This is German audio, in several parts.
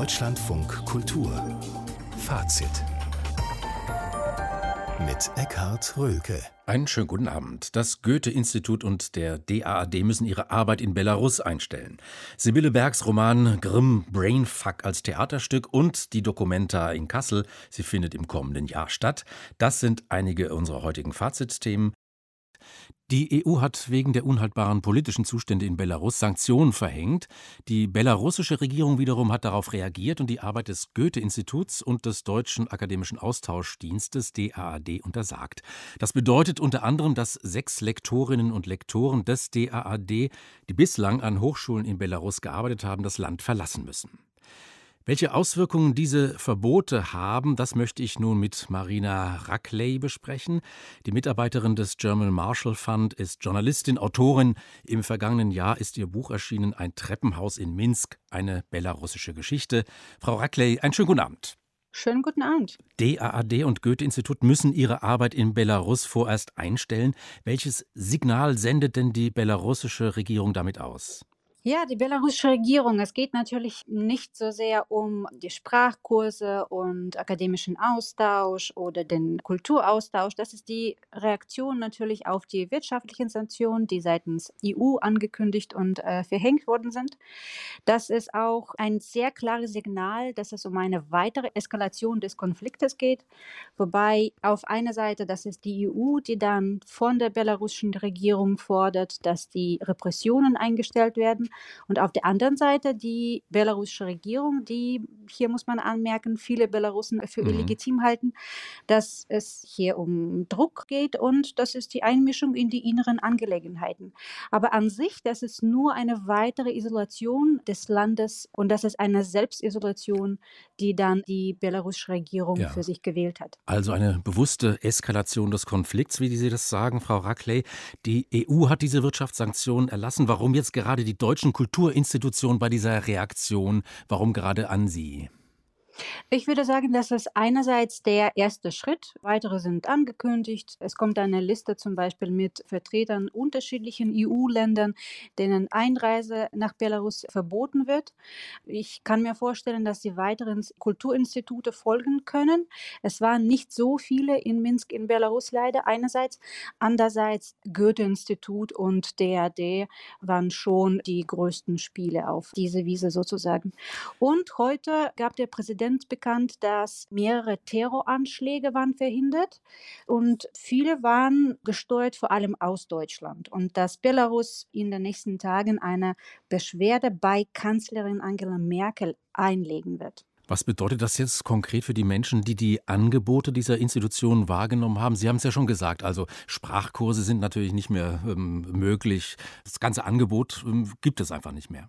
Deutschlandfunk Kultur Fazit mit Eckhard Rölke. Einen schönen guten Abend. Das Goethe-Institut und der DAAD müssen ihre Arbeit in Belarus einstellen. Sibylle Bergs Roman Grimm Brainfuck als Theaterstück und die Documenta in Kassel, sie findet im kommenden Jahr statt. Das sind einige unserer heutigen Fazitthemen. Die EU hat wegen der unhaltbaren politischen Zustände in Belarus Sanktionen verhängt. Die belarussische Regierung wiederum hat darauf reagiert und die Arbeit des Goethe-Instituts und des Deutschen Akademischen Austauschdienstes DAAD untersagt. Das bedeutet unter anderem, dass sechs Lektorinnen und Lektoren des DAAD, die bislang an Hochschulen in Belarus gearbeitet haben, das Land verlassen müssen. Welche Auswirkungen diese Verbote haben, das möchte ich nun mit Marina Rackley besprechen. Die Mitarbeiterin des German Marshall Fund ist Journalistin, Autorin. Im vergangenen Jahr ist ihr Buch erschienen, Ein Treppenhaus in Minsk, eine belarussische Geschichte. Frau Rackley, einen schönen guten Abend. Schönen guten Abend. DAAD und Goethe-Institut müssen ihre Arbeit in Belarus vorerst einstellen. Welches Signal sendet denn die belarussische Regierung damit aus? Ja, die belarussische Regierung. Es geht natürlich nicht so sehr um die Sprachkurse und akademischen Austausch oder den Kulturaustausch. Das ist die Reaktion natürlich auf die wirtschaftlichen Sanktionen, die seitens EU angekündigt und äh, verhängt worden sind. Das ist auch ein sehr klares Signal, dass es um eine weitere Eskalation des Konfliktes geht. Wobei auf einer Seite, das ist die EU, die dann von der belarussischen Regierung fordert, dass die Repressionen eingestellt werden. Und auf der anderen Seite die belarussische Regierung, die, hier muss man anmerken, viele Belarusen für mhm. illegitim halten, dass es hier um Druck geht und das ist die Einmischung in die inneren Angelegenheiten. Aber an sich, das ist nur eine weitere Isolation des Landes und das ist eine Selbstisolation, die dann die belarussische Regierung ja. für sich gewählt hat. Also eine bewusste Eskalation des Konflikts, wie Sie das sagen, Frau Rackley. Die EU hat diese Wirtschaftssanktionen erlassen. Warum jetzt gerade die deutschen deutschen Kulturinstitutionen bei dieser Reaktion? Warum gerade an Sie? Ich würde sagen, das ist einerseits der erste Schritt. Weitere sind angekündigt. Es kommt eine Liste zum Beispiel mit Vertretern unterschiedlichen EU-Ländern, denen Einreise nach Belarus verboten wird. Ich kann mir vorstellen, dass die weiteren Kulturinstitute folgen können. Es waren nicht so viele in Minsk in Belarus leider einerseits. Andererseits Goethe-Institut und DRD waren schon die größten Spiele auf diese Wiese sozusagen. Und heute gab der Präsident Präsident bekannt, dass mehrere Terroranschläge waren verhindert und viele waren gesteuert vor allem aus Deutschland und dass Belarus in den nächsten Tagen eine Beschwerde bei Kanzlerin Angela Merkel einlegen wird. Was bedeutet das jetzt konkret für die Menschen, die die Angebote dieser Institutionen wahrgenommen haben? Sie haben es ja schon gesagt, also Sprachkurse sind natürlich nicht mehr ähm, möglich. Das ganze Angebot ähm, gibt es einfach nicht mehr.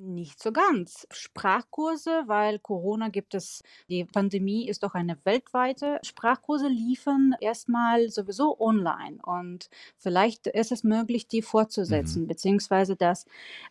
Nicht so ganz. Sprachkurse, weil Corona gibt es, die Pandemie ist doch eine weltweite. Sprachkurse liefen erstmal sowieso online und vielleicht ist es möglich, die fortzusetzen, mhm. beziehungsweise dass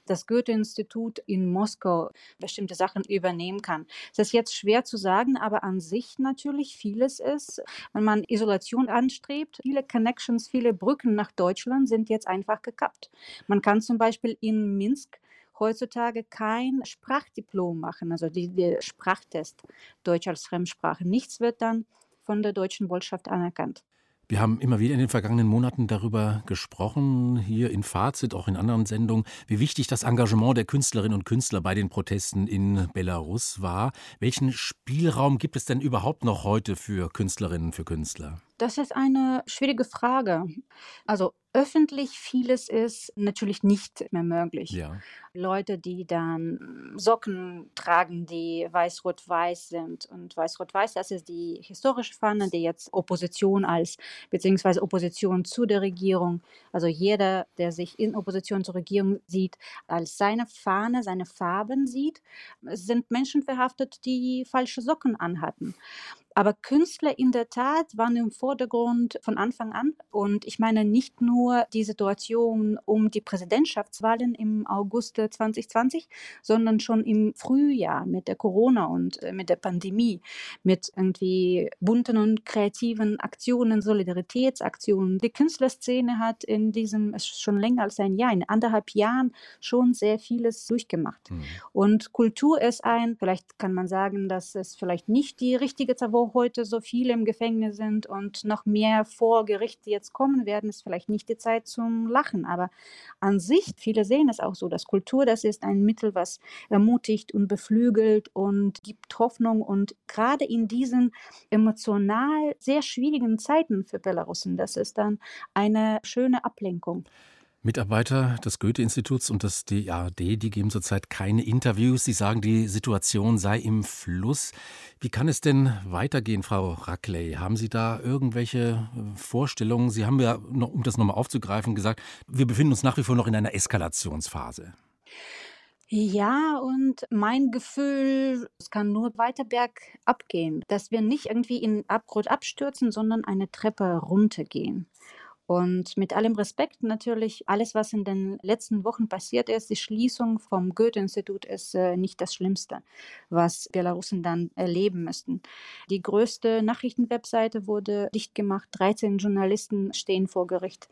das Goethe-Institut in Moskau bestimmte Sachen übernehmen kann. Es ist jetzt schwer zu sagen, aber an sich natürlich vieles ist, wenn man Isolation anstrebt, viele Connections, viele Brücken nach Deutschland sind jetzt einfach gekappt. Man kann zum Beispiel in Minsk heutzutage kein Sprachdiplom machen, also die, die Sprachtest Deutsch als Fremdsprache. Nichts wird dann von der deutschen Botschaft anerkannt. Wir haben immer wieder in den vergangenen Monaten darüber gesprochen, hier in Fazit, auch in anderen Sendungen, wie wichtig das Engagement der Künstlerinnen und Künstler bei den Protesten in Belarus war. Welchen Spielraum gibt es denn überhaupt noch heute für Künstlerinnen und für Künstler? Das ist eine schwierige Frage. Also öffentlich vieles ist natürlich nicht mehr möglich. Ja. Leute, die dann Socken tragen, die weiß-rot-weiß sind. Und weiß-rot-weiß, das ist die historische Fahne, die jetzt Opposition als, beziehungsweise Opposition zu der Regierung, also jeder, der sich in Opposition zur Regierung sieht, als seine Fahne, seine Farben sieht, sind Menschen verhaftet, die falsche Socken anhatten. Aber Künstler in der Tat waren im Vordergrund von Anfang an. Und ich meine nicht nur die Situation um die Präsidentschaftswahlen im August 2020, sondern schon im Frühjahr mit der Corona und äh, mit der Pandemie, mit irgendwie bunten und kreativen Aktionen, Solidaritätsaktionen. Die Künstlerszene hat in diesem, schon länger als ein Jahr, in anderthalb Jahren schon sehr vieles durchgemacht. Mhm. Und Kultur ist ein, vielleicht kann man sagen, dass es vielleicht nicht die richtige Zeit, heute so viele im Gefängnis sind und noch mehr vor Gericht jetzt kommen werden, ist vielleicht nicht die Zeit zum Lachen. Aber an sich, viele sehen es auch so, dass Kultur, das ist ein Mittel, was ermutigt und beflügelt und gibt Hoffnung. Und gerade in diesen emotional sehr schwierigen Zeiten für Belarusen, das ist dann eine schöne Ablenkung. Mitarbeiter des Goethe-Instituts und des DAD, die geben zurzeit keine Interviews. Sie sagen, die Situation sei im Fluss. Wie kann es denn weitergehen, Frau Rackley? Haben Sie da irgendwelche äh, Vorstellungen? Sie haben ja, um das nochmal aufzugreifen, gesagt, wir befinden uns nach wie vor noch in einer Eskalationsphase. Ja, und mein Gefühl, es kann nur weiter bergab gehen, dass wir nicht irgendwie in Abgrund abstürzen, sondern eine Treppe runtergehen. Und mit allem Respekt natürlich, alles, was in den letzten Wochen passiert ist, die Schließung vom Goethe-Institut ist äh, nicht das Schlimmste, was Belarusen dann erleben müssten. Die größte Nachrichtenwebseite wurde dicht gemacht, 13 Journalisten stehen vor Gericht,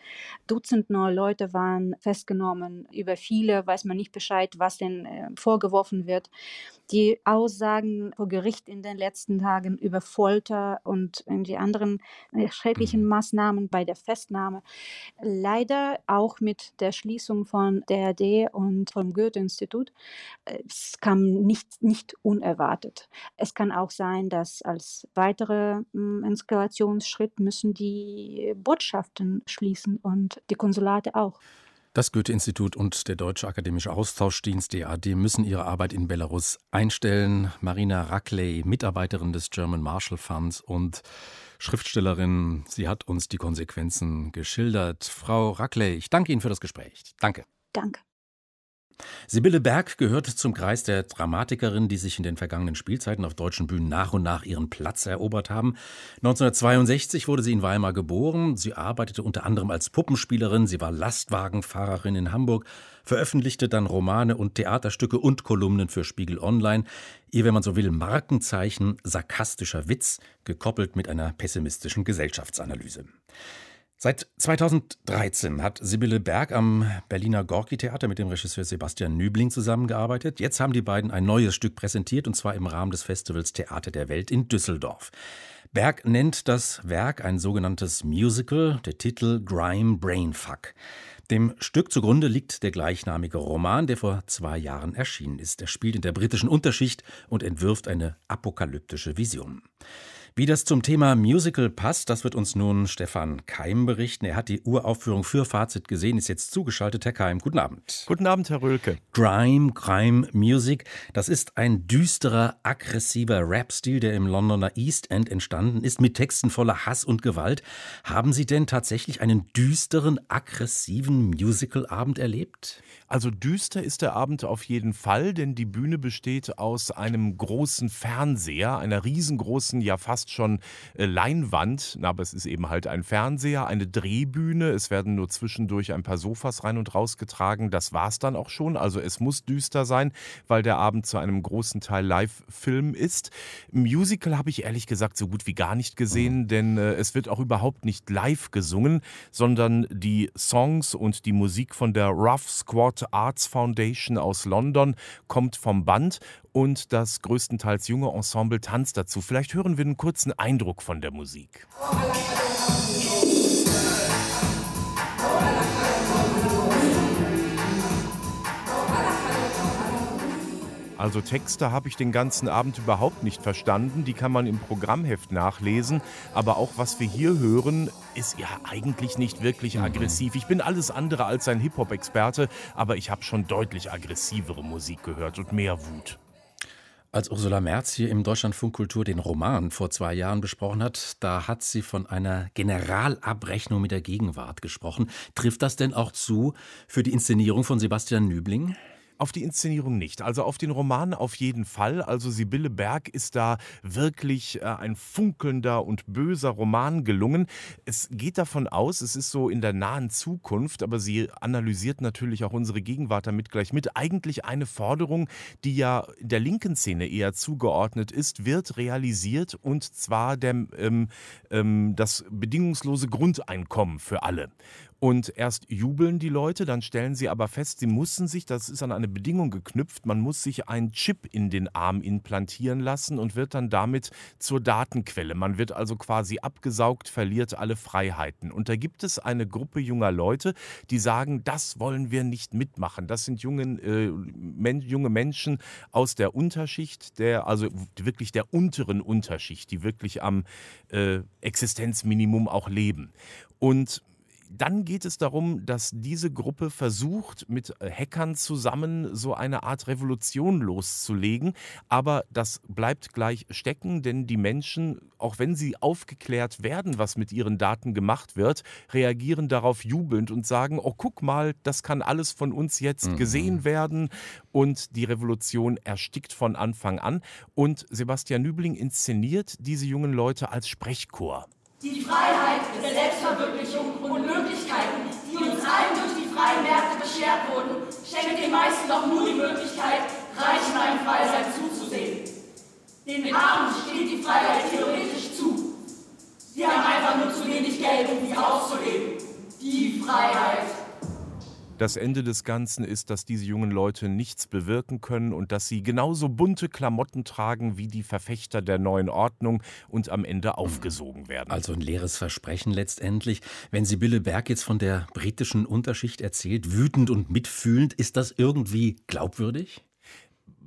Dutzend neue Leute waren festgenommen, über viele weiß man nicht Bescheid, was denn äh, vorgeworfen wird. Die Aussagen vor Gericht in den letzten Tagen über Folter und die anderen äh, schrecklichen mhm. Maßnahmen bei der Festnahme Maßnahme. Leider auch mit der Schließung von der AD und vom Goethe-Institut. Es kam nicht, nicht unerwartet. Es kann auch sein, dass als weiterer hm, Eskalationsschritt müssen die Botschaften schließen und die Konsulate auch. Das Goethe-Institut und der Deutsche Akademische Austauschdienst DAD müssen ihre Arbeit in Belarus einstellen. Marina Rackley, Mitarbeiterin des German Marshall Funds und Schriftstellerin, sie hat uns die Konsequenzen geschildert. Frau Rackley, ich danke Ihnen für das Gespräch. Danke. Danke. Sibylle Berg gehört zum Kreis der Dramatikerinnen, die sich in den vergangenen Spielzeiten auf deutschen Bühnen nach und nach ihren Platz erobert haben. 1962 wurde sie in Weimar geboren. Sie arbeitete unter anderem als Puppenspielerin. Sie war Lastwagenfahrerin in Hamburg, veröffentlichte dann Romane und Theaterstücke und Kolumnen für Spiegel Online. Ihr, wenn man so will, Markenzeichen sarkastischer Witz, gekoppelt mit einer pessimistischen Gesellschaftsanalyse. Seit 2013 hat Sibylle Berg am Berliner Gorki-Theater mit dem Regisseur Sebastian Nübling zusammengearbeitet. Jetzt haben die beiden ein neues Stück präsentiert, und zwar im Rahmen des Festivals Theater der Welt in Düsseldorf. Berg nennt das Werk ein sogenanntes Musical, der Titel Grime Brainfuck. Dem Stück zugrunde liegt der gleichnamige Roman, der vor zwei Jahren erschienen ist. Er spielt in der britischen Unterschicht und entwirft eine apokalyptische Vision. Wie das zum Thema Musical passt, das wird uns nun Stefan Keim berichten. Er hat die Uraufführung für Fazit gesehen, ist jetzt zugeschaltet. Herr Keim, guten Abend. Guten Abend, Herr Rölke. Grime, Crime, Music, das ist ein düsterer, aggressiver Rap-Stil, der im Londoner East End entstanden ist, mit Texten voller Hass und Gewalt. Haben Sie denn tatsächlich einen düsteren, aggressiven Musical-Abend erlebt? Also düster ist der Abend auf jeden Fall, denn die Bühne besteht aus einem großen Fernseher, einer riesengroßen, ja fast schon äh, Leinwand. aber es ist eben halt ein Fernseher, eine Drehbühne. Es werden nur zwischendurch ein paar Sofas rein und raus getragen. Das war es dann auch schon. Also es muss düster sein, weil der Abend zu einem großen Teil Live-Film ist. Musical habe ich ehrlich gesagt so gut wie gar nicht gesehen, mhm. denn äh, es wird auch überhaupt nicht live gesungen, sondern die Songs und die Musik von der Rough Squad Sport Arts Foundation aus London kommt vom Band und das größtenteils junge Ensemble tanzt dazu. Vielleicht hören wir einen kurzen Eindruck von der Musik. Also Texte habe ich den ganzen Abend überhaupt nicht verstanden. Die kann man im Programmheft nachlesen. Aber auch was wir hier hören, ist ja eigentlich nicht wirklich mhm. aggressiv. Ich bin alles andere als ein Hip-Hop-Experte, aber ich habe schon deutlich aggressivere Musik gehört und mehr Wut. Als Ursula Merz hier im Deutschlandfunk Kultur den Roman vor zwei Jahren besprochen hat, da hat sie von einer Generalabrechnung mit der Gegenwart gesprochen. Trifft das denn auch zu für die Inszenierung von Sebastian Nübling? Auf die Inszenierung nicht. Also auf den Roman auf jeden Fall. Also Sibylle Berg ist da wirklich äh, ein funkelnder und böser Roman gelungen. Es geht davon aus, es ist so in der nahen Zukunft, aber sie analysiert natürlich auch unsere Gegenwart damit gleich mit. Eigentlich eine Forderung, die ja der linken Szene eher zugeordnet ist, wird realisiert und zwar der, ähm, ähm, das bedingungslose Grundeinkommen für alle. Und erst jubeln die Leute, dann stellen sie aber fest, sie müssen sich, das ist an eine Bedingung geknüpft, man muss sich einen Chip in den Arm implantieren lassen und wird dann damit zur Datenquelle. Man wird also quasi abgesaugt, verliert alle Freiheiten. Und da gibt es eine Gruppe junger Leute, die sagen, das wollen wir nicht mitmachen. Das sind jungen, äh, men junge Menschen aus der Unterschicht, der, also wirklich der unteren Unterschicht, die wirklich am äh, Existenzminimum auch leben. Und dann geht es darum, dass diese Gruppe versucht, mit äh, Hackern zusammen so eine Art Revolution loszulegen. Aber das bleibt gleich stecken, denn die Menschen, auch wenn sie aufgeklärt werden, was mit ihren Daten gemacht wird, reagieren darauf jubelnd und sagen, oh guck mal, das kann alles von uns jetzt mhm. gesehen werden. Und die Revolution erstickt von Anfang an. Und Sebastian Nübling inszeniert diese jungen Leute als Sprechchor. Die Freiheit der Selbstverwirklichung Möglichkeiten, die uns allen durch die freien Märkte beschert wurden, schenkt den meisten doch nur Das Ende des Ganzen ist, dass diese jungen Leute nichts bewirken können und dass sie genauso bunte Klamotten tragen wie die Verfechter der neuen Ordnung und am Ende aufgesogen werden. Also ein leeres Versprechen letztendlich. Wenn Sibylle Berg jetzt von der britischen Unterschicht erzählt, wütend und mitfühlend, ist das irgendwie glaubwürdig?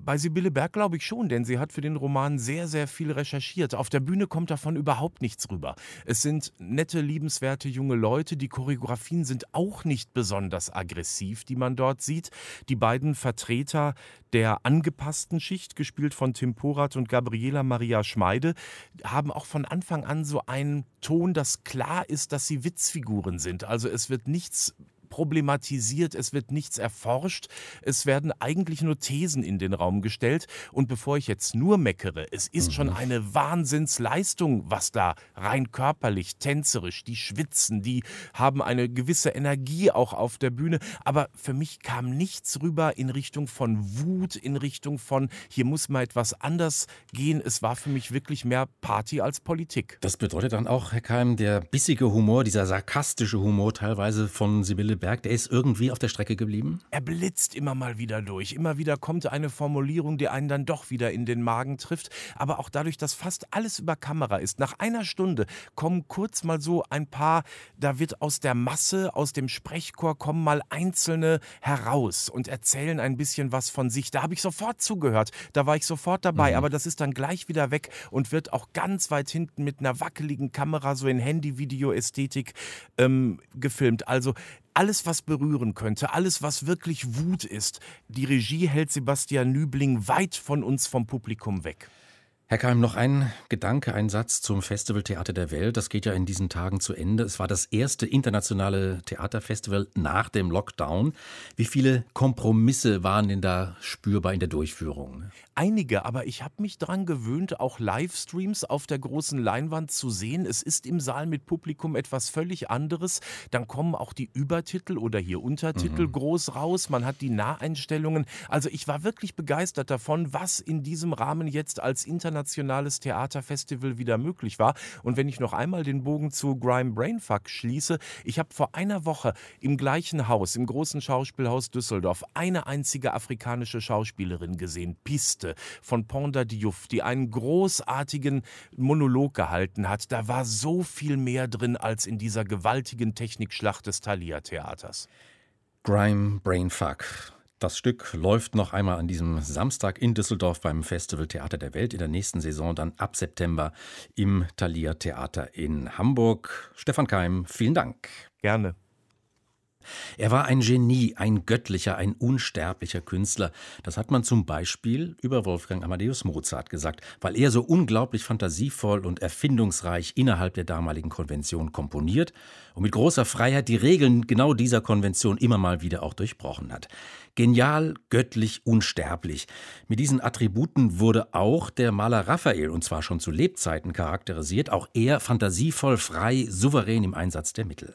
Bei Sibylle Berg glaube ich schon, denn sie hat für den Roman sehr, sehr viel recherchiert. Auf der Bühne kommt davon überhaupt nichts rüber. Es sind nette, liebenswerte junge Leute. Die Choreografien sind auch nicht besonders aggressiv, die man dort sieht. Die beiden Vertreter der angepassten Schicht, gespielt von Tim Porat und Gabriela Maria Schmeide, haben auch von Anfang an so einen Ton, dass klar ist, dass sie Witzfiguren sind. Also es wird nichts problematisiert, es wird nichts erforscht, es werden eigentlich nur Thesen in den Raum gestellt. Und bevor ich jetzt nur meckere, es ist mhm. schon eine Wahnsinnsleistung, was da rein körperlich, tänzerisch, die schwitzen, die haben eine gewisse Energie auch auf der Bühne. Aber für mich kam nichts rüber in Richtung von Wut, in Richtung von, hier muss mal etwas anders gehen. Es war für mich wirklich mehr Party als Politik. Das bedeutet dann auch, Herr Keim, der bissige Humor, dieser sarkastische Humor teilweise von Sibylle Berg, der ist irgendwie auf der Strecke geblieben? Er blitzt immer mal wieder durch. Immer wieder kommt eine Formulierung, die einen dann doch wieder in den Magen trifft. Aber auch dadurch, dass fast alles über Kamera ist. Nach einer Stunde kommen kurz mal so ein paar, da wird aus der Masse, aus dem Sprechchor kommen mal Einzelne heraus und erzählen ein bisschen was von sich. Da habe ich sofort zugehört. Da war ich sofort dabei. Mhm. Aber das ist dann gleich wieder weg und wird auch ganz weit hinten mit einer wackeligen Kamera, so in Handy-Video-Ästhetik ähm, gefilmt. Also alles, was berühren könnte, alles, was wirklich Wut ist. Die Regie hält Sebastian Nübling weit von uns vom Publikum weg. Herr Keim, noch ein Gedanke, ein Satz zum Festival Theater der Welt. Das geht ja in diesen Tagen zu Ende. Es war das erste internationale Theaterfestival nach dem Lockdown. Wie viele Kompromisse waren denn da spürbar in der Durchführung? Einige, aber ich habe mich daran gewöhnt, auch Livestreams auf der großen Leinwand zu sehen. Es ist im Saal mit Publikum etwas völlig anderes. Dann kommen auch die Übertitel oder hier Untertitel mhm. groß raus. Man hat die Naheinstellungen. Also ich war wirklich begeistert davon, was in diesem Rahmen jetzt als internationales internationales Theaterfestival wieder möglich war. Und wenn ich noch einmal den Bogen zu Grime Brainfuck schließe, ich habe vor einer Woche im gleichen Haus, im großen Schauspielhaus Düsseldorf, eine einzige afrikanische Schauspielerin gesehen, Piste von Ponda Diouf, die einen großartigen Monolog gehalten hat. Da war so viel mehr drin als in dieser gewaltigen Technikschlacht des Thalia Theaters. Grime Brainfuck. Das Stück läuft noch einmal an diesem Samstag in Düsseldorf beim Festival Theater der Welt, in der nächsten Saison dann ab September im Thalia Theater in Hamburg. Stefan Keim, vielen Dank. Gerne. Er war ein Genie, ein göttlicher, ein unsterblicher Künstler. Das hat man zum Beispiel über Wolfgang Amadeus Mozart gesagt, weil er so unglaublich fantasievoll und erfindungsreich innerhalb der damaligen Konvention komponiert und mit großer Freiheit die Regeln genau dieser Konvention immer mal wieder auch durchbrochen hat. Genial, göttlich, unsterblich. Mit diesen Attributen wurde auch der Maler Raphael, und zwar schon zu Lebzeiten charakterisiert, auch er fantasievoll, frei, souverän im Einsatz der Mittel.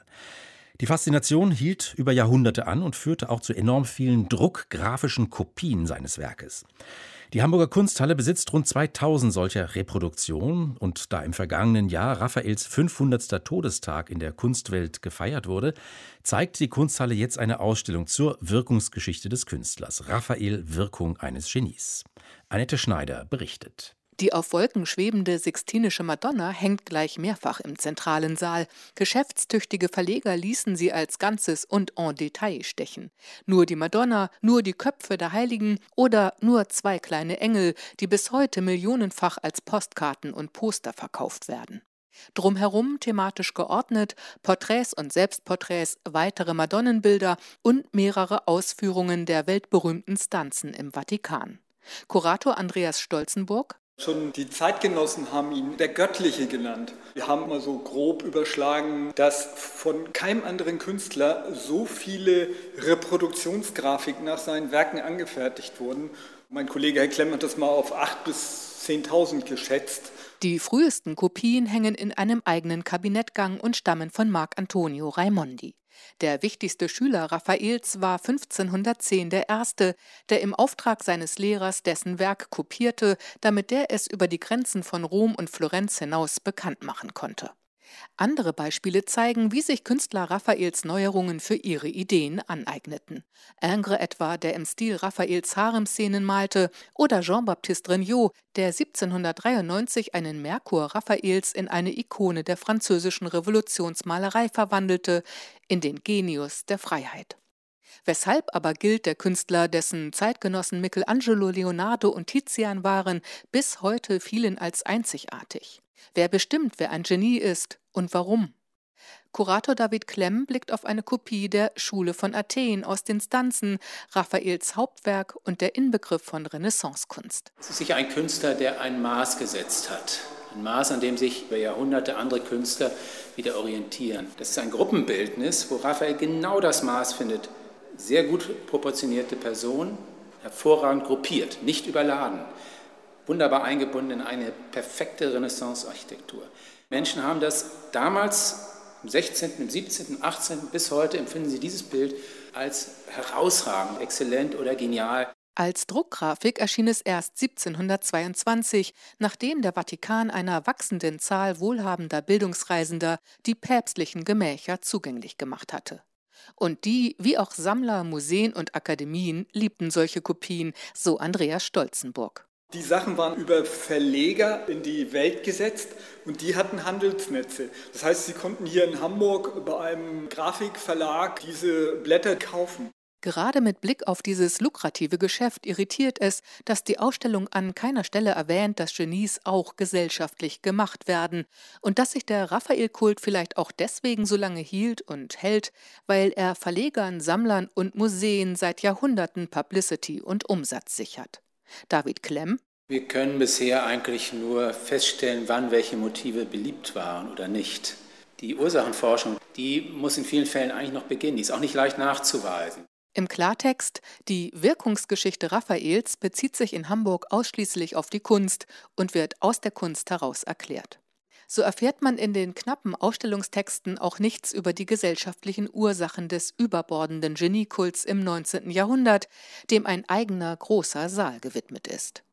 Die Faszination hielt über Jahrhunderte an und führte auch zu enorm vielen druckgrafischen Kopien seines Werkes. Die Hamburger Kunsthalle besitzt rund 2000 solcher Reproduktionen und da im vergangenen Jahr Raphaels 500. Todestag in der Kunstwelt gefeiert wurde, zeigt die Kunsthalle jetzt eine Ausstellung zur Wirkungsgeschichte des Künstlers. Raphael Wirkung eines Genies. Annette Schneider berichtet. Die auf Wolken schwebende Sixtinische Madonna hängt gleich mehrfach im zentralen Saal. Geschäftstüchtige Verleger ließen sie als Ganzes und en Detail stechen. Nur die Madonna, nur die Köpfe der Heiligen oder nur zwei kleine Engel, die bis heute millionenfach als Postkarten und Poster verkauft werden. Drumherum thematisch geordnet, Porträts und Selbstporträts, weitere Madonnenbilder und mehrere Ausführungen der weltberühmten Stanzen im Vatikan. Kurator Andreas Stolzenburg Schon die Zeitgenossen haben ihn der Göttliche genannt. Wir haben mal so grob überschlagen, dass von keinem anderen Künstler so viele Reproduktionsgrafiken nach seinen Werken angefertigt wurden. Mein Kollege Herr Klemm hat das mal auf 8.000 bis 10.000 geschätzt. Die frühesten Kopien hängen in einem eigenen Kabinettgang und stammen von Marc Antonio Raimondi. Der wichtigste Schüler Raffaels war 1510 der erste, der im Auftrag seines Lehrers dessen Werk kopierte, damit der es über die Grenzen von Rom und Florenz hinaus bekannt machen konnte. Andere Beispiele zeigen, wie sich Künstler Raffaels Neuerungen für ihre Ideen aneigneten. Ingres etwa, der im Stil Raffaels Harem-Szenen malte, oder Jean-Baptiste Regnault, der 1793 einen Merkur Raffaels in eine Ikone der französischen Revolutionsmalerei verwandelte, in den Genius der Freiheit. Weshalb aber gilt der Künstler, dessen Zeitgenossen Michelangelo, Leonardo und Tizian waren, bis heute vielen als einzigartig? Wer bestimmt, wer ein Genie ist und warum? Kurator David Klemm blickt auf eine Kopie der Schule von Athen aus den Stanzen, Raphaels Hauptwerk und der Inbegriff von Renaissancekunst. Es ist sicher ein Künstler, der ein Maß gesetzt hat. Ein Maß, an dem sich über Jahrhunderte andere Künstler wieder orientieren. Das ist ein Gruppenbildnis, wo Raphael genau das Maß findet. Sehr gut proportionierte Person, hervorragend gruppiert, nicht überladen wunderbar eingebunden in eine perfekte Renaissance-Architektur. Menschen haben das damals im 16., im 17., 18. bis heute empfinden sie dieses Bild als herausragend, exzellent oder genial. Als Druckgrafik erschien es erst 1722, nachdem der Vatikan einer wachsenden Zahl wohlhabender Bildungsreisender die päpstlichen Gemächer zugänglich gemacht hatte. Und die, wie auch Sammler, Museen und Akademien, liebten solche Kopien, so Andreas Stolzenburg. Die Sachen waren über Verleger in die Welt gesetzt und die hatten Handelsnetze. Das heißt, sie konnten hier in Hamburg bei einem Grafikverlag diese Blätter kaufen. Gerade mit Blick auf dieses lukrative Geschäft irritiert es, dass die Ausstellung an keiner Stelle erwähnt, dass Genies auch gesellschaftlich gemacht werden und dass sich der Raphael-Kult vielleicht auch deswegen so lange hielt und hält, weil er Verlegern, Sammlern und Museen seit Jahrhunderten Publicity und Umsatz sichert. David Klemm. Wir können bisher eigentlich nur feststellen, wann welche Motive beliebt waren oder nicht. Die Ursachenforschung, die muss in vielen Fällen eigentlich noch beginnen. Die ist auch nicht leicht nachzuweisen. Im Klartext, die Wirkungsgeschichte Raphaels bezieht sich in Hamburg ausschließlich auf die Kunst und wird aus der Kunst heraus erklärt. So erfährt man in den knappen Ausstellungstexten auch nichts über die gesellschaftlichen Ursachen des überbordenden Geniekults im 19. Jahrhundert, dem ein eigener großer Saal gewidmet ist.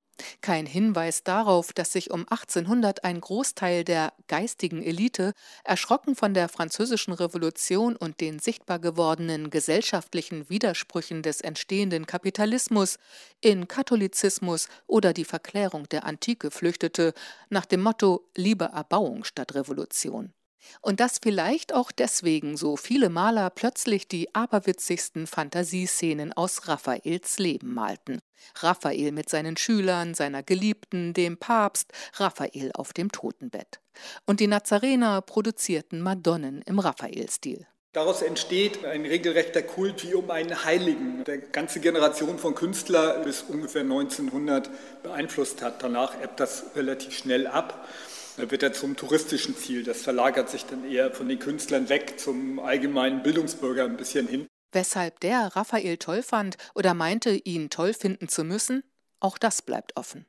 Kein Hinweis darauf, dass sich um 1800 ein Großteil der geistigen Elite, erschrocken von der Französischen Revolution und den sichtbar gewordenen gesellschaftlichen Widersprüchen des entstehenden Kapitalismus, in Katholizismus oder die Verklärung der Antike flüchtete, nach dem Motto Liebe Erbauung statt Revolution. Und dass vielleicht auch deswegen so viele Maler plötzlich die aberwitzigsten Fantasieszenen aus Raphaels Leben malten. Raphael mit seinen Schülern, seiner Geliebten, dem Papst, Raphael auf dem Totenbett. Und die Nazarener produzierten Madonnen im Raphael-Stil. Daraus entsteht ein regelrechter Kult wie um einen Heiligen, der ganze Generation von Künstlern bis ungefähr 1900 beeinflusst hat. Danach ebbt das relativ schnell ab. Wird er zum touristischen Ziel. Das verlagert sich dann eher von den Künstlern weg zum allgemeinen Bildungsbürger ein bisschen hin. Weshalb der Raphael toll fand oder meinte, ihn toll finden zu müssen, auch das bleibt offen.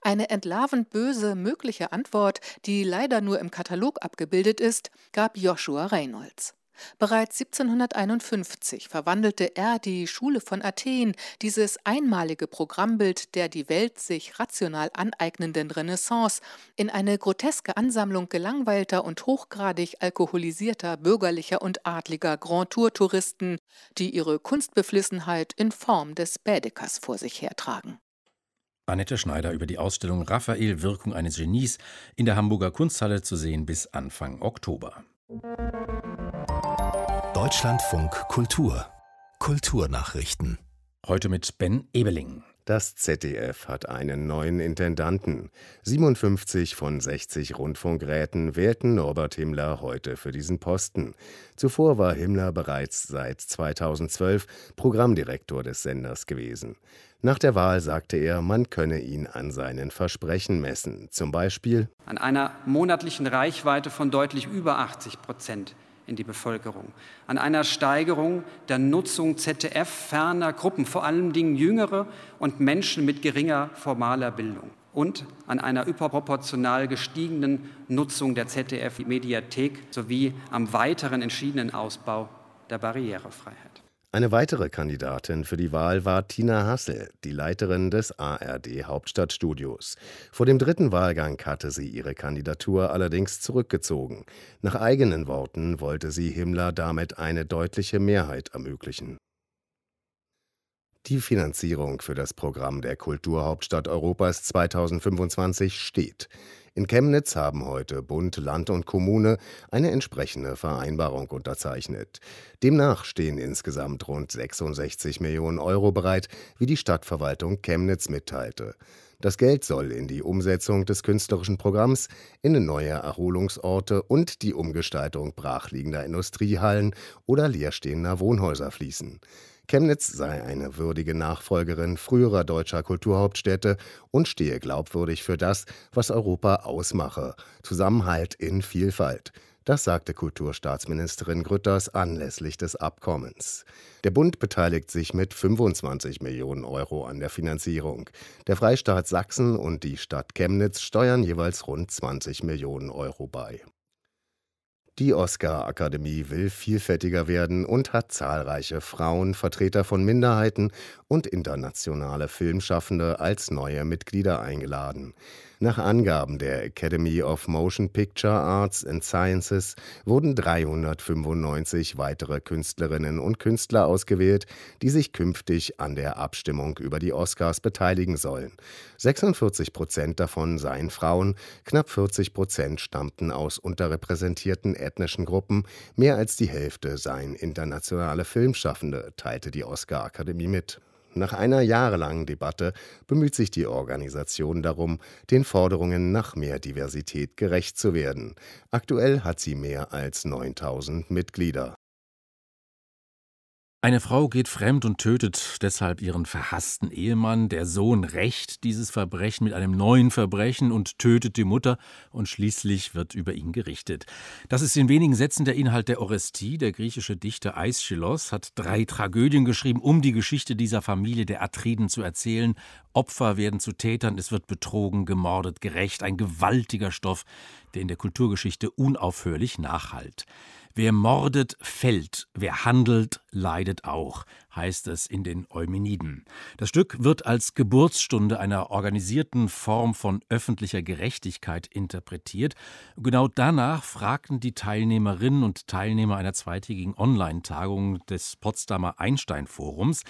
Eine entlarvend böse mögliche Antwort, die leider nur im Katalog abgebildet ist, gab Joshua Reynolds. Bereits 1751 verwandelte er die Schule von Athen, dieses einmalige Programmbild der die Welt sich rational aneignenden Renaissance, in eine groteske Ansammlung gelangweilter und hochgradig alkoholisierter bürgerlicher und adliger Grand Tour Touristen, die ihre Kunstbeflissenheit in Form des Bädekers vor sich hertragen. Annette Schneider über die Ausstellung Raphael Wirkung eines Genies in der Hamburger Kunsthalle zu sehen bis Anfang Oktober. Deutschlandfunk Kultur Kulturnachrichten. Heute mit Ben Ebeling. Das ZDF hat einen neuen Intendanten. 57 von 60 Rundfunkräten wählten Norbert Himmler heute für diesen Posten. Zuvor war Himmler bereits seit 2012 Programmdirektor des Senders gewesen. Nach der Wahl sagte er, man könne ihn an seinen Versprechen messen. Zum Beispiel an einer monatlichen Reichweite von deutlich über 80 Prozent in die Bevölkerung, an einer Steigerung der Nutzung ZDF-ferner Gruppen, vor allen Dingen Jüngere und Menschen mit geringer formaler Bildung und an einer überproportional gestiegenen Nutzung der ZDF-Mediathek sowie am weiteren entschiedenen Ausbau der Barrierefreiheit. Eine weitere Kandidatin für die Wahl war Tina Hassel, die Leiterin des ARD Hauptstadtstudios. Vor dem dritten Wahlgang hatte sie ihre Kandidatur allerdings zurückgezogen. Nach eigenen Worten wollte sie Himmler damit eine deutliche Mehrheit ermöglichen. Die Finanzierung für das Programm der Kulturhauptstadt Europas 2025 steht. In Chemnitz haben heute Bund, Land und Kommune eine entsprechende Vereinbarung unterzeichnet. Demnach stehen insgesamt rund 66 Millionen Euro bereit, wie die Stadtverwaltung Chemnitz mitteilte. Das Geld soll in die Umsetzung des künstlerischen Programms, in neue Erholungsorte und die Umgestaltung brachliegender Industriehallen oder leerstehender Wohnhäuser fließen. Chemnitz sei eine würdige Nachfolgerin früherer deutscher Kulturhauptstädte und stehe glaubwürdig für das, was Europa ausmache: Zusammenhalt in Vielfalt. Das sagte Kulturstaatsministerin Grütters anlässlich des Abkommens. Der Bund beteiligt sich mit 25 Millionen Euro an der Finanzierung. Der Freistaat Sachsen und die Stadt Chemnitz steuern jeweils rund 20 Millionen Euro bei. Die Oscar-Akademie will vielfältiger werden und hat zahlreiche Frauen, Vertreter von Minderheiten und internationale Filmschaffende als neue Mitglieder eingeladen. Nach Angaben der Academy of Motion Picture Arts and Sciences wurden 395 weitere Künstlerinnen und Künstler ausgewählt, die sich künftig an der Abstimmung über die Oscars beteiligen sollen. 46 Prozent davon seien Frauen, knapp 40 Prozent stammten aus unterrepräsentierten ethnischen Gruppen, mehr als die Hälfte seien internationale Filmschaffende, teilte die Oscar-Akademie mit. Nach einer jahrelangen Debatte bemüht sich die Organisation darum, den Forderungen nach mehr Diversität gerecht zu werden. Aktuell hat sie mehr als 9000 Mitglieder. Eine Frau geht fremd und tötet deshalb ihren verhassten Ehemann. Der Sohn rächt dieses Verbrechen mit einem neuen Verbrechen und tötet die Mutter und schließlich wird über ihn gerichtet. Das ist in wenigen Sätzen der Inhalt der Orestie. Der griechische Dichter Aeschylos hat drei Tragödien geschrieben, um die Geschichte dieser Familie der Atriden zu erzählen. Opfer werden zu Tätern, es wird betrogen, gemordet, gerecht. Ein gewaltiger Stoff, der in der Kulturgeschichte unaufhörlich nachhallt. Wer mordet, fällt, wer handelt, leidet auch, heißt es in den Eumeniden. Das Stück wird als Geburtsstunde einer organisierten Form von öffentlicher Gerechtigkeit interpretiert. Genau danach fragten die Teilnehmerinnen und Teilnehmer einer zweitägigen Online-Tagung des Potsdamer Einstein-Forums.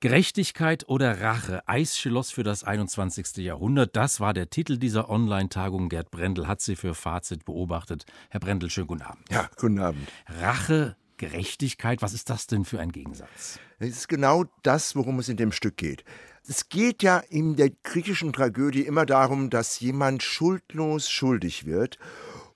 Gerechtigkeit oder Rache, Eisschloss für das 21. Jahrhundert, das war der Titel dieser Online-Tagung. Gerd Brendel hat sie für Fazit beobachtet. Herr Brendel, schönen guten Abend. Ja, guten Abend. Rache, Gerechtigkeit, was ist das denn für ein Gegensatz? Es ist genau das, worum es in dem Stück geht. Es geht ja in der griechischen Tragödie immer darum, dass jemand schuldlos schuldig wird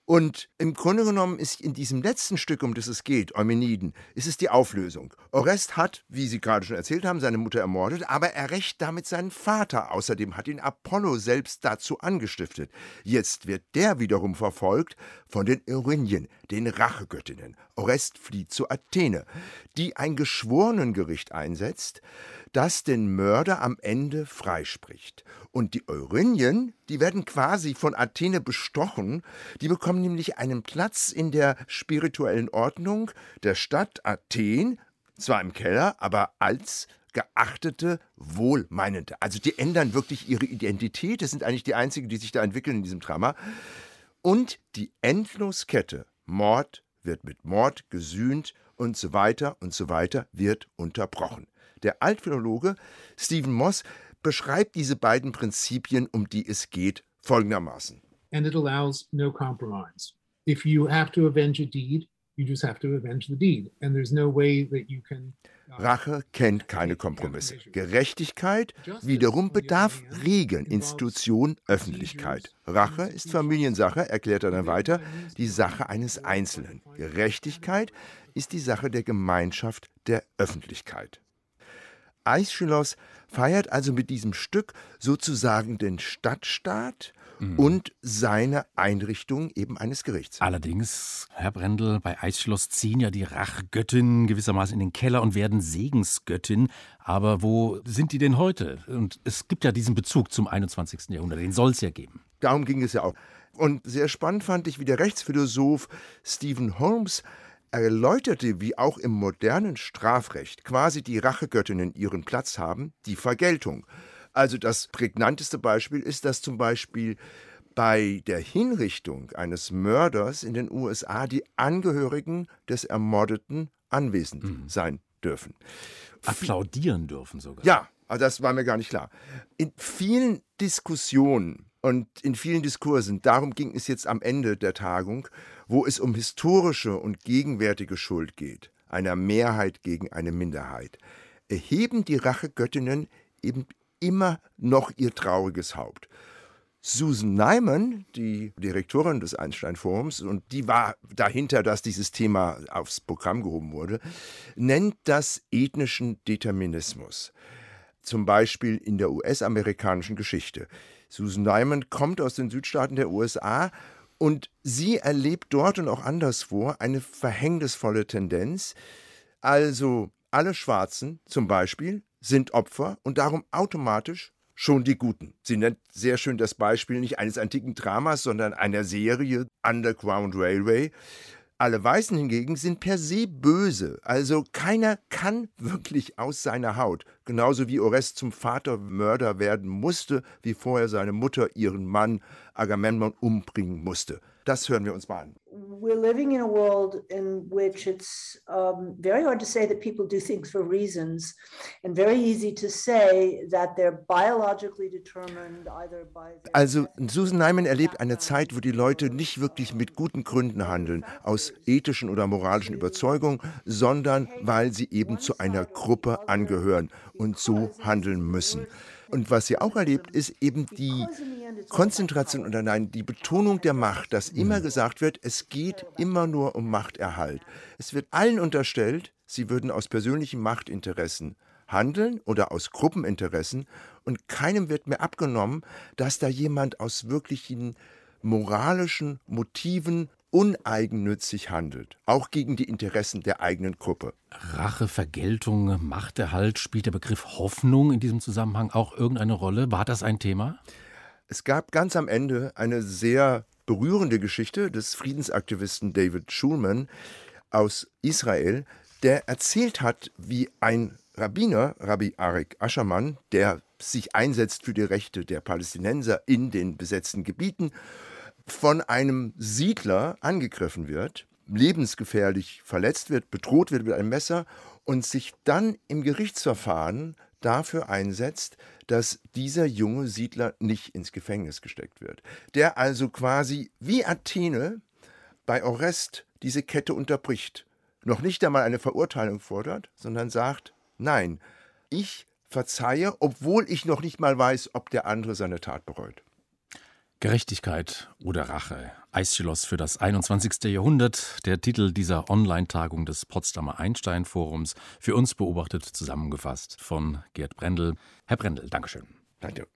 Und im Grunde genommen ist in diesem letzten Stück, um das es geht, Eumeniden, ist es die Auflösung. Orest hat, wie Sie gerade schon erzählt haben, seine Mutter ermordet, aber er rächt damit seinen Vater. Außerdem hat ihn Apollo selbst dazu angestiftet. Jetzt wird der wiederum verfolgt von den Erinien, den Rachegöttinnen. Orest flieht zu Athene, die ein Geschworenengericht einsetzt, das den Mörder am Ende freispricht. Und die Eurynien, die werden quasi von Athene bestochen. Die bekommen nämlich einen Platz in der spirituellen Ordnung der Stadt Athen, zwar im Keller, aber als geachtete Wohlmeinende. Also die ändern wirklich ihre Identität. Das sind eigentlich die einzigen, die sich da entwickeln in diesem Drama. Und die Endloskette Mord wird mit Mord gesühnt und so weiter und so weiter wird unterbrochen. Der Altphilologe Stephen Moss beschreibt diese beiden Prinzipien, um die es geht, folgendermaßen. And it allows no compromise. If you have to avenge a deed, you just have to avenge the deed. And there's no way that you can uh, Rache kennt keine Kompromisse. Gerechtigkeit wiederum bedarf Regeln, Institution, Öffentlichkeit. Rache ist Familiensache, erklärt er dann weiter, die Sache eines Einzelnen. Gerechtigkeit ist die Sache der Gemeinschaft, der Öffentlichkeit. Aeschylus feiert also mit diesem Stück sozusagen den Stadtstaat mhm. und seine Einrichtung eben eines Gerichts. Allerdings, Herr Brendel, bei Eisschloss ziehen ja die Rachgöttinnen gewissermaßen in den Keller und werden Segensgöttin. Aber wo sind die denn heute? Und es gibt ja diesen Bezug zum 21. Jahrhundert, den soll es ja geben. Darum ging es ja auch. Und sehr spannend fand ich, wie der Rechtsphilosoph Stephen Holmes erläuterte, wie auch im modernen Strafrecht quasi die Rachegöttinnen ihren Platz haben, die Vergeltung. Also das prägnanteste Beispiel ist, dass zum Beispiel bei der Hinrichtung eines Mörders in den USA die Angehörigen des Ermordeten anwesend mhm. sein dürfen. Applaudieren dürfen sogar. Ja, aber das war mir gar nicht klar. In vielen Diskussionen und in vielen Diskursen, darum ging es jetzt am Ende der Tagung, wo es um historische und gegenwärtige Schuld geht, einer Mehrheit gegen eine Minderheit, erheben die Rachegöttinnen eben immer noch ihr trauriges Haupt. Susan Nyman, die Direktorin des Einstein-Forums, und die war dahinter, dass dieses Thema aufs Programm gehoben wurde, nennt das ethnischen Determinismus. Zum Beispiel in der US-amerikanischen Geschichte. Susan Nyman kommt aus den Südstaaten der USA und sie erlebt dort und auch anderswo eine verhängnisvolle Tendenz. Also alle Schwarzen zum Beispiel sind Opfer und darum automatisch schon die Guten. Sie nennt sehr schön das Beispiel nicht eines antiken Dramas, sondern einer Serie Underground Railway. Alle Weißen hingegen sind per se böse, also keiner kann wirklich aus seiner Haut, genauso wie Orest zum Vatermörder werden musste, wie vorher seine Mutter ihren Mann Agamemnon umbringen musste. Das hören wir uns mal an. We're living in a world in which it's um, very hard to say that people do things for reasons and very easy to say that they're biologically determined either by Also Susan Nyman erlebt eine Zeit, wo die Leute nicht wirklich mit guten Gründen handeln, aus ethischen oder moralischen Überzeugungen, sondern weil sie eben zu einer Gruppe angehören und so handeln müssen. Und was sie auch erlebt, ist eben die Konzentration oder nein, die Betonung der Macht, dass immer gesagt wird, es geht immer nur um Machterhalt. Es wird allen unterstellt, sie würden aus persönlichen Machtinteressen handeln oder aus Gruppeninteressen und keinem wird mehr abgenommen, dass da jemand aus wirklichen moralischen Motiven uneigennützig handelt, auch gegen die Interessen der eigenen Gruppe. Rache, Vergeltung, Machterhalt, spielt der Begriff Hoffnung in diesem Zusammenhang auch irgendeine Rolle? War das ein Thema? Es gab ganz am Ende eine sehr berührende Geschichte des Friedensaktivisten David Schulman aus Israel, der erzählt hat, wie ein Rabbiner, Rabbi Arik Aschermann, der sich einsetzt für die Rechte der Palästinenser in den besetzten Gebieten von einem Siedler angegriffen wird, lebensgefährlich verletzt wird, bedroht wird mit einem Messer und sich dann im Gerichtsverfahren dafür einsetzt, dass dieser junge Siedler nicht ins Gefängnis gesteckt wird. Der also quasi wie Athene bei Orest diese Kette unterbricht. Noch nicht einmal eine Verurteilung fordert, sondern sagt, nein, ich verzeihe, obwohl ich noch nicht mal weiß, ob der andere seine Tat bereut. Gerechtigkeit oder Rache. Eisschloss für das 21. Jahrhundert. Der Titel dieser Online-Tagung des Potsdamer Einstein-Forums. Für uns beobachtet, zusammengefasst von Gerd Brendel. Herr Brendel, Dankeschön. Danke.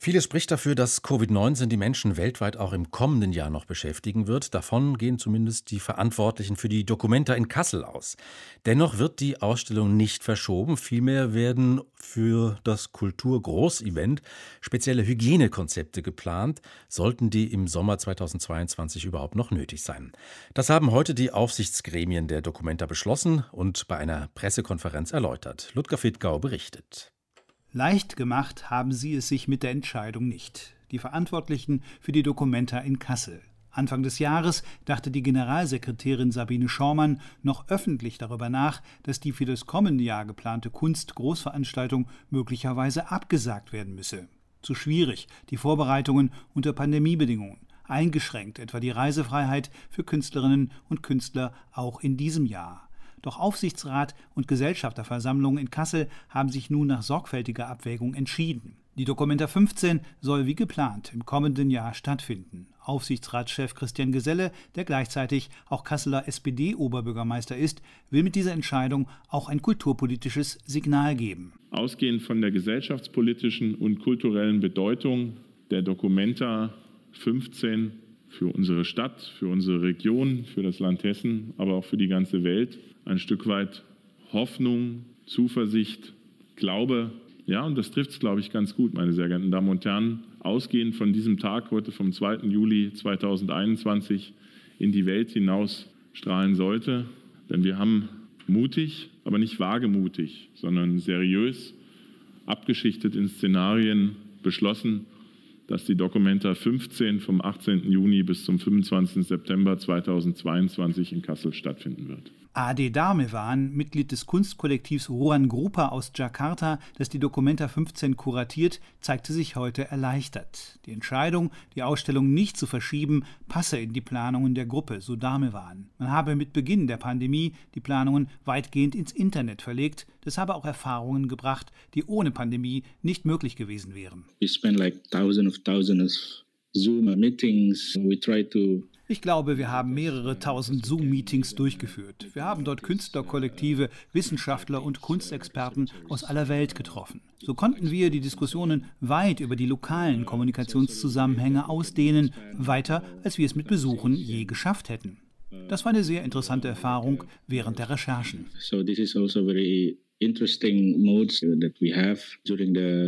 Vieles spricht dafür, dass Covid-19 die Menschen weltweit auch im kommenden Jahr noch beschäftigen wird. Davon gehen zumindest die Verantwortlichen für die Documenta in Kassel aus. Dennoch wird die Ausstellung nicht verschoben. Vielmehr werden für das Kultur-Großevent spezielle Hygienekonzepte geplant, sollten die im Sommer 2022 überhaupt noch nötig sein. Das haben heute die Aufsichtsgremien der Documenta beschlossen und bei einer Pressekonferenz erläutert. Ludger Fittgau berichtet. Leicht gemacht haben sie es sich mit der Entscheidung nicht. Die Verantwortlichen für die Dokumenta in Kassel. Anfang des Jahres dachte die Generalsekretärin Sabine Schormann noch öffentlich darüber nach, dass die für das kommende Jahr geplante Kunst-Großveranstaltung möglicherweise abgesagt werden müsse. Zu schwierig, die Vorbereitungen unter Pandemiebedingungen, eingeschränkt etwa die Reisefreiheit für Künstlerinnen und Künstler auch in diesem Jahr. Doch Aufsichtsrat und Gesellschafterversammlung in Kassel haben sich nun nach sorgfältiger Abwägung entschieden. Die Dokumenta 15 soll wie geplant im kommenden Jahr stattfinden. Aufsichtsratschef Christian Geselle, der gleichzeitig auch Kasseler SPD-Oberbürgermeister ist, will mit dieser Entscheidung auch ein kulturpolitisches Signal geben. Ausgehend von der gesellschaftspolitischen und kulturellen Bedeutung der Dokumenta 15 für unsere Stadt, für unsere Region, für das Land Hessen, aber auch für die ganze Welt ein Stück weit Hoffnung, Zuversicht, Glaube. Ja, und das trifft es, glaube ich, ganz gut, meine sehr geehrten Damen und Herren. Ausgehend von diesem Tag heute vom 2. Juli 2021 in die Welt hinaus strahlen sollte. Denn wir haben mutig, aber nicht wagemutig, sondern seriös abgeschichtet in Szenarien beschlossen, dass die Documenta 15 vom 18. Juni bis zum 25. September 2022 in Kassel stattfinden wird. Ade Darmewan, Mitglied des Kunstkollektivs Ruan Grupa aus Jakarta, das die Documenta 15 kuratiert, zeigte sich heute erleichtert. Die Entscheidung, die Ausstellung nicht zu verschieben, passe in die Planungen der Gruppe, so Darmewan. Man habe mit Beginn der Pandemie die Planungen weitgehend ins Internet verlegt. Das habe auch Erfahrungen gebracht, die ohne Pandemie nicht möglich gewesen wären. We spend like thousands of thousands of Zoom meetings. We try to ich glaube, wir haben mehrere tausend Zoom-Meetings durchgeführt. Wir haben dort Künstlerkollektive, Wissenschaftler und Kunstexperten aus aller Welt getroffen. So konnten wir die Diskussionen weit über die lokalen Kommunikationszusammenhänge ausdehnen, weiter als wir es mit Besuchen je geschafft hätten. Das war eine sehr interessante Erfahrung während der Recherchen. So this is also very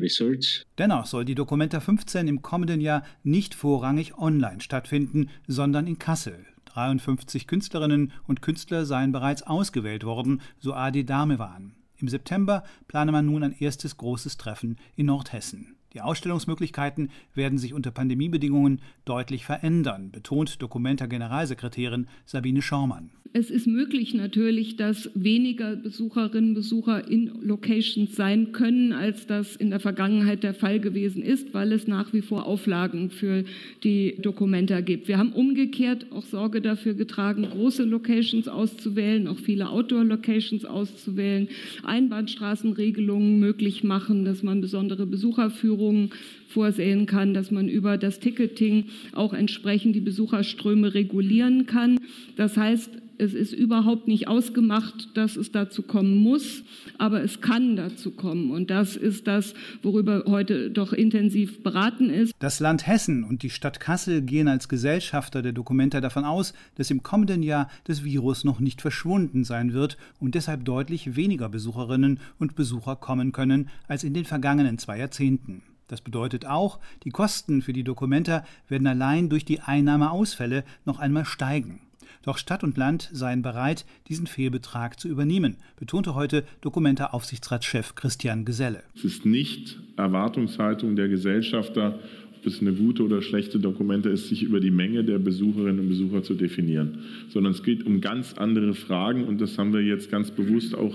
research. Dennoch soll die Dokumenta 15 im kommenden Jahr nicht vorrangig online stattfinden, sondern in Kassel. 53 Künstlerinnen und Künstler seien bereits ausgewählt worden, so Adi Damewan. Im September plane man nun ein erstes großes Treffen in Nordhessen. Die Ausstellungsmöglichkeiten werden sich unter Pandemiebedingungen deutlich verändern, betont Dokumenta Generalsekretärin Sabine Schaumann. Es ist möglich natürlich, dass weniger Besucherinnen und Besucher in Locations sein können, als das in der Vergangenheit der Fall gewesen ist, weil es nach wie vor Auflagen für die Dokumenta gibt. Wir haben umgekehrt auch Sorge dafür getragen, große Locations auszuwählen, auch viele Outdoor-Locations auszuwählen, Einbahnstraßenregelungen möglich machen, dass man besondere Besucherführungen vorsehen kann, dass man über das Ticketing auch entsprechend die Besucherströme regulieren kann. Das heißt, es ist überhaupt nicht ausgemacht, dass es dazu kommen muss, aber es kann dazu kommen. Und das ist das, worüber heute doch intensiv beraten ist. Das Land Hessen und die Stadt Kassel gehen als Gesellschafter der Dokumenta davon aus, dass im kommenden Jahr das Virus noch nicht verschwunden sein wird und deshalb deutlich weniger Besucherinnen und Besucher kommen können als in den vergangenen zwei Jahrzehnten. Das bedeutet auch, die Kosten für die Dokumenta werden allein durch die Einnahmeausfälle noch einmal steigen. Doch Stadt und Land seien bereit, diesen Fehlbetrag zu übernehmen, betonte heute Dokumenta-Aufsichtsratschef Christian Geselle. Es ist nicht Erwartungshaltung der Gesellschafter, ob es eine gute oder schlechte Dokumente ist, sich über die Menge der Besucherinnen und Besucher zu definieren, sondern es geht um ganz andere Fragen und das haben wir jetzt ganz bewusst auch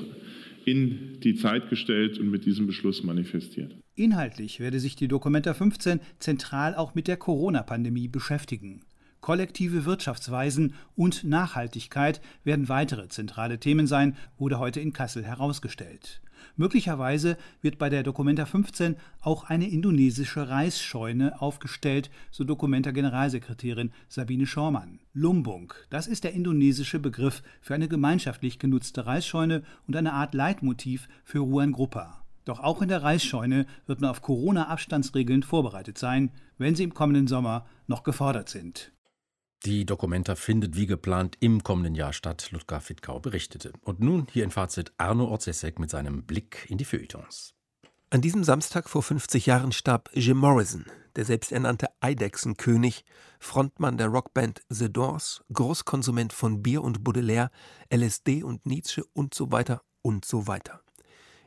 in die Zeit gestellt und mit diesem Beschluss manifestiert. Inhaltlich werde sich die Dokumenta 15 zentral auch mit der Corona-Pandemie beschäftigen. Kollektive Wirtschaftsweisen und Nachhaltigkeit werden weitere zentrale Themen sein, wurde heute in Kassel herausgestellt. Möglicherweise wird bei der Documenta 15 auch eine indonesische Reisscheune aufgestellt, so Documenta Generalsekretärin Sabine Schormann. Lumbung, das ist der indonesische Begriff für eine gemeinschaftlich genutzte Reisscheune und eine Art Leitmotiv für Ruan Gruppa. Doch auch in der Reisscheune wird man auf Corona-Abstandsregeln vorbereitet sein, wenn sie im kommenden Sommer noch gefordert sind. Die Dokumenta findet wie geplant im kommenden Jahr statt, Ludger Fittkau berichtete. Und nun hier in Fazit Arno Orzesek mit seinem Blick in die Feuilletons. An diesem Samstag vor 50 Jahren starb Jim Morrison, der selbsternannte Eidechsenkönig, Frontmann der Rockband The Doors, Großkonsument von Bier und Baudelaire, LSD und Nietzsche und so weiter und so weiter.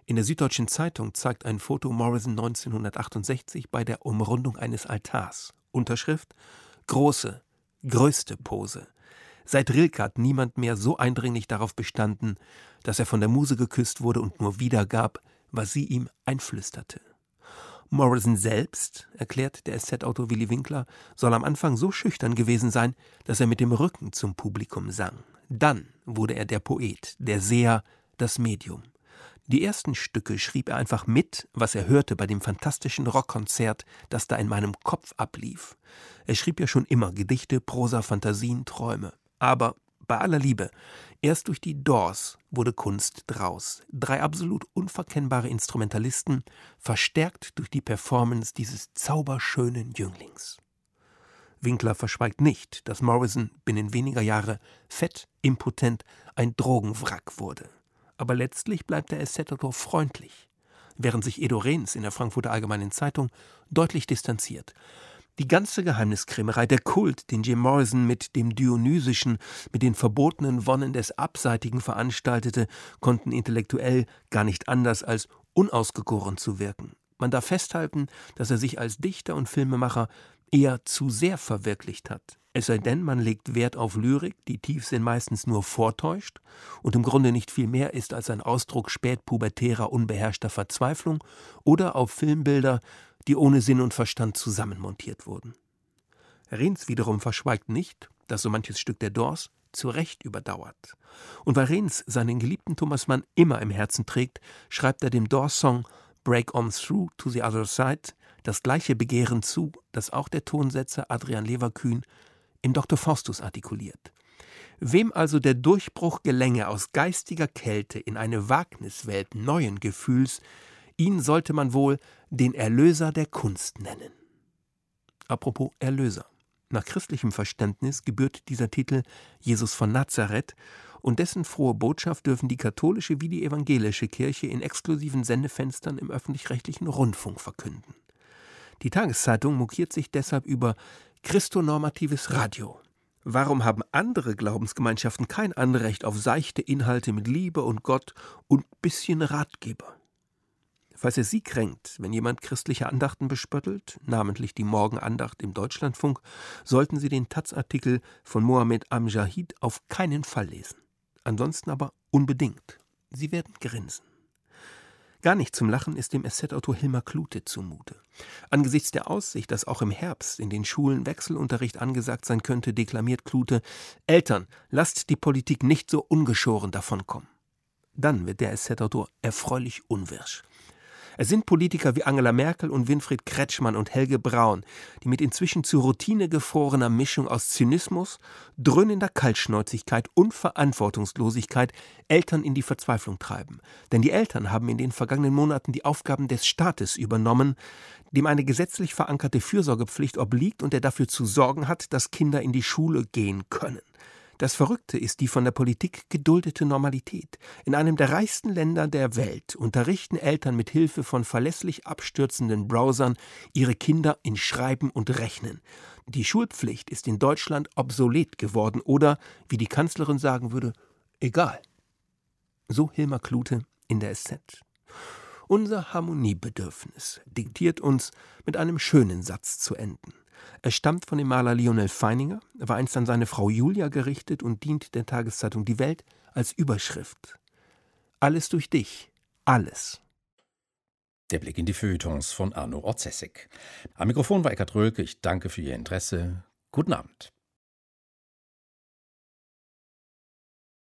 In der Süddeutschen Zeitung zeigt ein Foto Morrison 1968 bei der Umrundung eines Altars. Unterschrift: Große, größte Pose. Seit Rilke hat niemand mehr so eindringlich darauf bestanden, dass er von der Muse geküsst wurde und nur wiedergab, was sie ihm einflüsterte. Morrison selbst, erklärt der SZ-Autor Willy Winkler, soll am Anfang so schüchtern gewesen sein, dass er mit dem Rücken zum Publikum sang. Dann wurde er der Poet, der Seher, das Medium. Die ersten Stücke schrieb er einfach mit, was er hörte bei dem fantastischen Rockkonzert, das da in meinem Kopf ablief. Er schrieb ja schon immer Gedichte, Prosa, Fantasien, Träume. Aber bei aller Liebe, erst durch die Doors wurde Kunst draus. Drei absolut unverkennbare Instrumentalisten, verstärkt durch die Performance dieses zauberschönen Jünglings. Winkler verschweigt nicht, dass Morrison binnen weniger Jahre fett, impotent, ein Drogenwrack wurde aber letztlich bleibt der Assetto freundlich, während sich Edo Rehns in der Frankfurter Allgemeinen Zeitung deutlich distanziert. Die ganze Geheimniskrämerei, der Kult, den Jim Morrison mit dem Dionysischen, mit den verbotenen Wonnen des Abseitigen veranstaltete, konnten intellektuell gar nicht anders als unausgegoren zu wirken. Man darf festhalten, dass er sich als Dichter und Filmemacher eher zu sehr verwirklicht hat. Es sei denn, man legt Wert auf Lyrik, die Tiefsinn meistens nur vortäuscht und im Grunde nicht viel mehr ist als ein Ausdruck spätpubertärer, unbeherrschter Verzweiflung, oder auf Filmbilder, die ohne Sinn und Verstand zusammenmontiert wurden. Rehns wiederum verschweigt nicht, dass so manches Stück der Dors zu Recht überdauert. Und weil Rehns seinen geliebten Thomas Mann immer im Herzen trägt, schreibt er dem Dors-Song Break On Through to the Other Side das gleiche Begehren zu, das auch der Tonsetzer Adrian Leverkühn im Dr. Faustus artikuliert. Wem also der Durchbruch gelänge aus geistiger Kälte in eine Wagniswelt neuen Gefühls, ihn sollte man wohl den Erlöser der Kunst nennen. Apropos Erlöser. Nach christlichem Verständnis gebührt dieser Titel Jesus von Nazareth und dessen frohe Botschaft dürfen die katholische wie die evangelische Kirche in exklusiven Sendefenstern im öffentlich-rechtlichen Rundfunk verkünden. Die Tageszeitung mokiert sich deshalb über Christonormatives Radio. Warum haben andere Glaubensgemeinschaften kein Anrecht auf seichte Inhalte mit Liebe und Gott und bisschen Ratgeber? Falls es Sie kränkt, wenn jemand christliche Andachten bespöttelt, namentlich die Morgenandacht im Deutschlandfunk, sollten Sie den Taz-Artikel von Mohammed Amjahid auf keinen Fall lesen. Ansonsten aber unbedingt. Sie werden grinsen. Gar nicht zum Lachen ist dem SZ-Autor Hilmar Klute zumute. Angesichts der Aussicht, dass auch im Herbst in den Schulen Wechselunterricht angesagt sein könnte, deklamiert Klute: Eltern, lasst die Politik nicht so ungeschoren davonkommen. Dann wird der SZ-Autor erfreulich unwirsch. Es sind Politiker wie Angela Merkel und Winfried Kretschmann und Helge Braun, die mit inzwischen zu Routine gefrorener Mischung aus Zynismus, dröhnender Kaltschnäuzigkeit und Verantwortungslosigkeit Eltern in die Verzweiflung treiben. Denn die Eltern haben in den vergangenen Monaten die Aufgaben des Staates übernommen, dem eine gesetzlich verankerte Fürsorgepflicht obliegt und der dafür zu sorgen hat, dass Kinder in die Schule gehen können. Das Verrückte ist die von der Politik geduldete Normalität. In einem der reichsten Länder der Welt unterrichten Eltern mit Hilfe von verlässlich abstürzenden Browsern ihre Kinder in Schreiben und Rechnen. Die Schulpflicht ist in Deutschland obsolet geworden oder, wie die Kanzlerin sagen würde, egal. So Hilmar Klute in der SZ. Unser Harmoniebedürfnis diktiert uns, mit einem schönen Satz zu enden. Er stammt von dem Maler Lionel Feininger, war einst an seine Frau Julia gerichtet und dient der Tageszeitung Die Welt als Überschrift. Alles durch dich, alles. Der Blick in die Feuilletons von Arno Orzessig. Am Mikrofon war Eckhard Rölke. Ich danke für Ihr Interesse. Guten Abend.